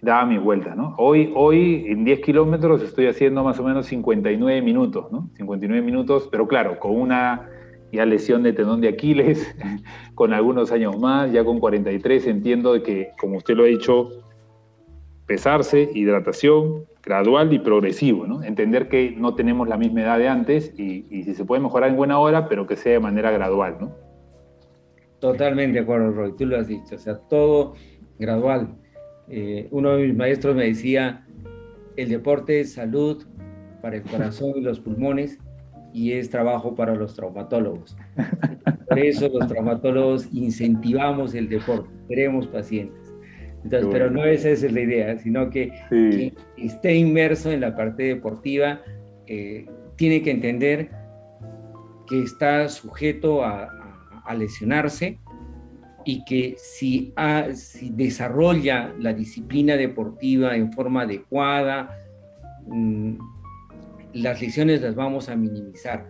daba mis vueltas, ¿no? Hoy, hoy en 10 kilómetros estoy haciendo más o menos 59 minutos, ¿no? 59 minutos, pero claro, con una ya lesión de tendón de Aquiles, con algunos años más, ya con 43 entiendo que, como usted lo ha dicho, pesarse, hidratación, gradual y progresivo, ¿no? Entender que no tenemos la misma edad de antes y, si se puede mejorar en buena hora, pero que sea de manera gradual, ¿no? Totalmente de acuerdo, Roy, tú lo has dicho, o sea, todo gradual. Eh, uno de mis maestros me decía, el deporte es salud para el corazón y los pulmones, y es trabajo para los traumatólogos. Por eso los traumatólogos incentivamos el deporte, queremos pacientes. Entonces, pero no esa es la idea, sino que, quien esté inmerso en la parte deportiva eh, tiene que entender que está sujeto a, lesionarse y que si, si, desarrolla la disciplina deportiva en forma adecuada, mm, las lesiones las vamos a minimizar.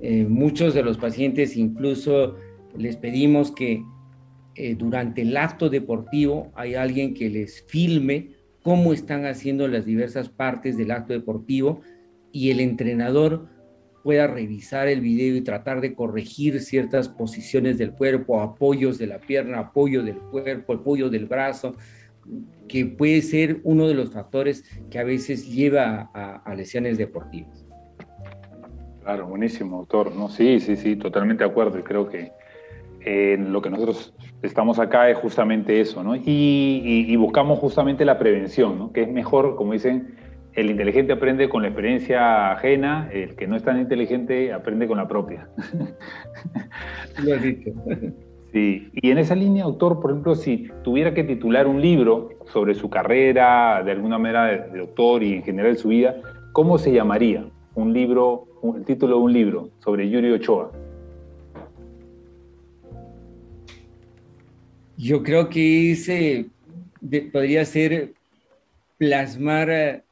Eh, muchos de los pacientes incluso les pedimos que eh, durante el acto deportivo hay alguien que les filme cómo están haciendo las diversas partes del acto deportivo y el entrenador pueda revisar el video y tratar de corregir ciertas posiciones del cuerpo, apoyos de la pierna, apoyo del cuerpo, apoyo del brazo, que puede ser uno de los factores que a veces lleva a, lesiones deportivas. Claro, buenísimo, doctor. No, sí, sí, sí, totalmente de acuerdo. Y creo que eh, lo que nosotros estamos acá es justamente eso, ¿no? Y, buscamos justamente la prevención, ¿no? Que es mejor, como dicen, el inteligente aprende con la experiencia ajena, el que no es tan inteligente aprende con la propia. Lo has dicho. Y en esa línea, autor, por ejemplo, si tuviera que titular un libro sobre su carrera, de alguna manera de, doctor y en general su vida, ¿cómo se llamaría un libro, el título de un libro sobre Yuri Ochoa? Yo creo que ese podría ser plasmar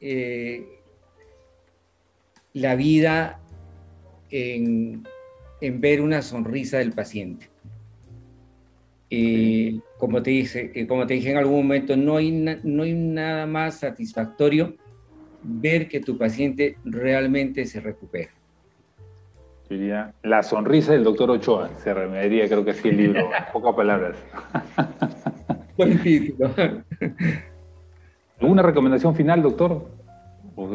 eh, la vida en en ver una sonrisa del paciente. Eh, como, te dije, eh, como te dije en algún momento, no hay, no hay nada más satisfactorio ver que tu paciente realmente se recupera. Diría, la sonrisa del doctor Ochoa, se remediaría creo que así el libro, pocas palabras. Buen título. ¿Alguna recomendación final, doctor? Pues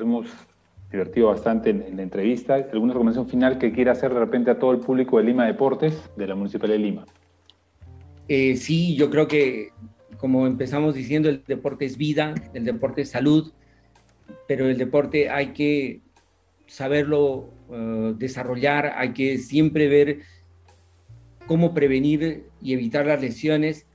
hemos divertido bastante en, la entrevista. ¿Alguna recomendación final que quiera hacer de repente a todo el público de Lima Deportes, de la Municipalidad de Lima? Eh, sí, yo creo que, como empezamos diciendo, el deporte es vida, el deporte es salud, pero el deporte hay que saberlo eh, desarrollar, hay que siempre ver cómo prevenir y evitar las lesiones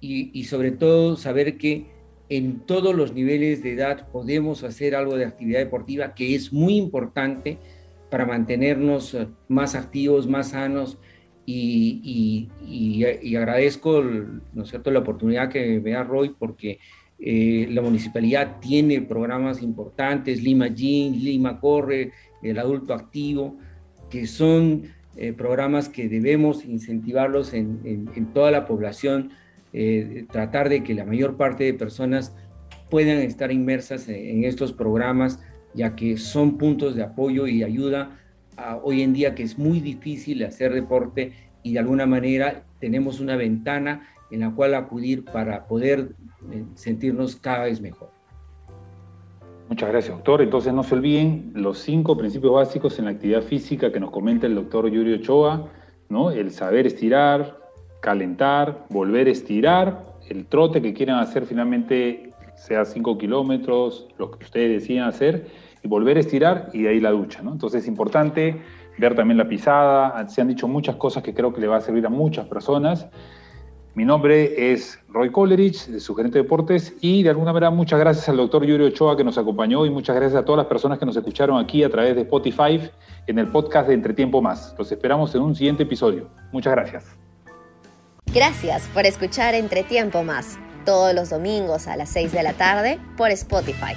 y, y sobre todo saber que en todos los niveles de edad podemos hacer algo de actividad deportiva que es muy importante para mantenernos eh, más activos, más sanos y, agradezco ¿no es cierto? la oportunidad que me da Roy porque eh, la municipalidad tiene programas importantes, Lima Gym, Lima Corre, el adulto activo, que son eh, programas que debemos incentivarlos en, en toda la población eh, tratar de que la mayor parte de personas puedan estar inmersas en, estos programas, ya que son puntos de apoyo y ayuda hoy en día que es muy difícil hacer deporte y de alguna manera tenemos una ventana en la cual acudir para poder eh, sentirnos cada vez mejor. Muchas gracias, doctor. Entonces no se olviden los cinco principios básicos en la actividad física que nos comenta el doctor Yuri Ochoa, ¿no? El saber estirar, calentar, volver a estirar, el trote que quieran hacer finalmente sea 5 kilómetros, lo que ustedes decían hacer, y volver a estirar y de ahí la ducha. Entonces es importante ver también la pisada. Se han dicho muchas cosas que creo que le va a servir a muchas personas. Mi nombre es Roy Colerich, su gerente de deportes, y de alguna manera muchas gracias al doctor Yuri Ochoa que nos acompañó y muchas gracias a todas las personas que nos escucharon aquí a través de Spotify en el podcast de Entretiempo Más. Los esperamos en un siguiente episodio. Muchas gracias. Gracias por escuchar Entretiempo Más, todos los domingos a las 6 de la tarde por Spotify.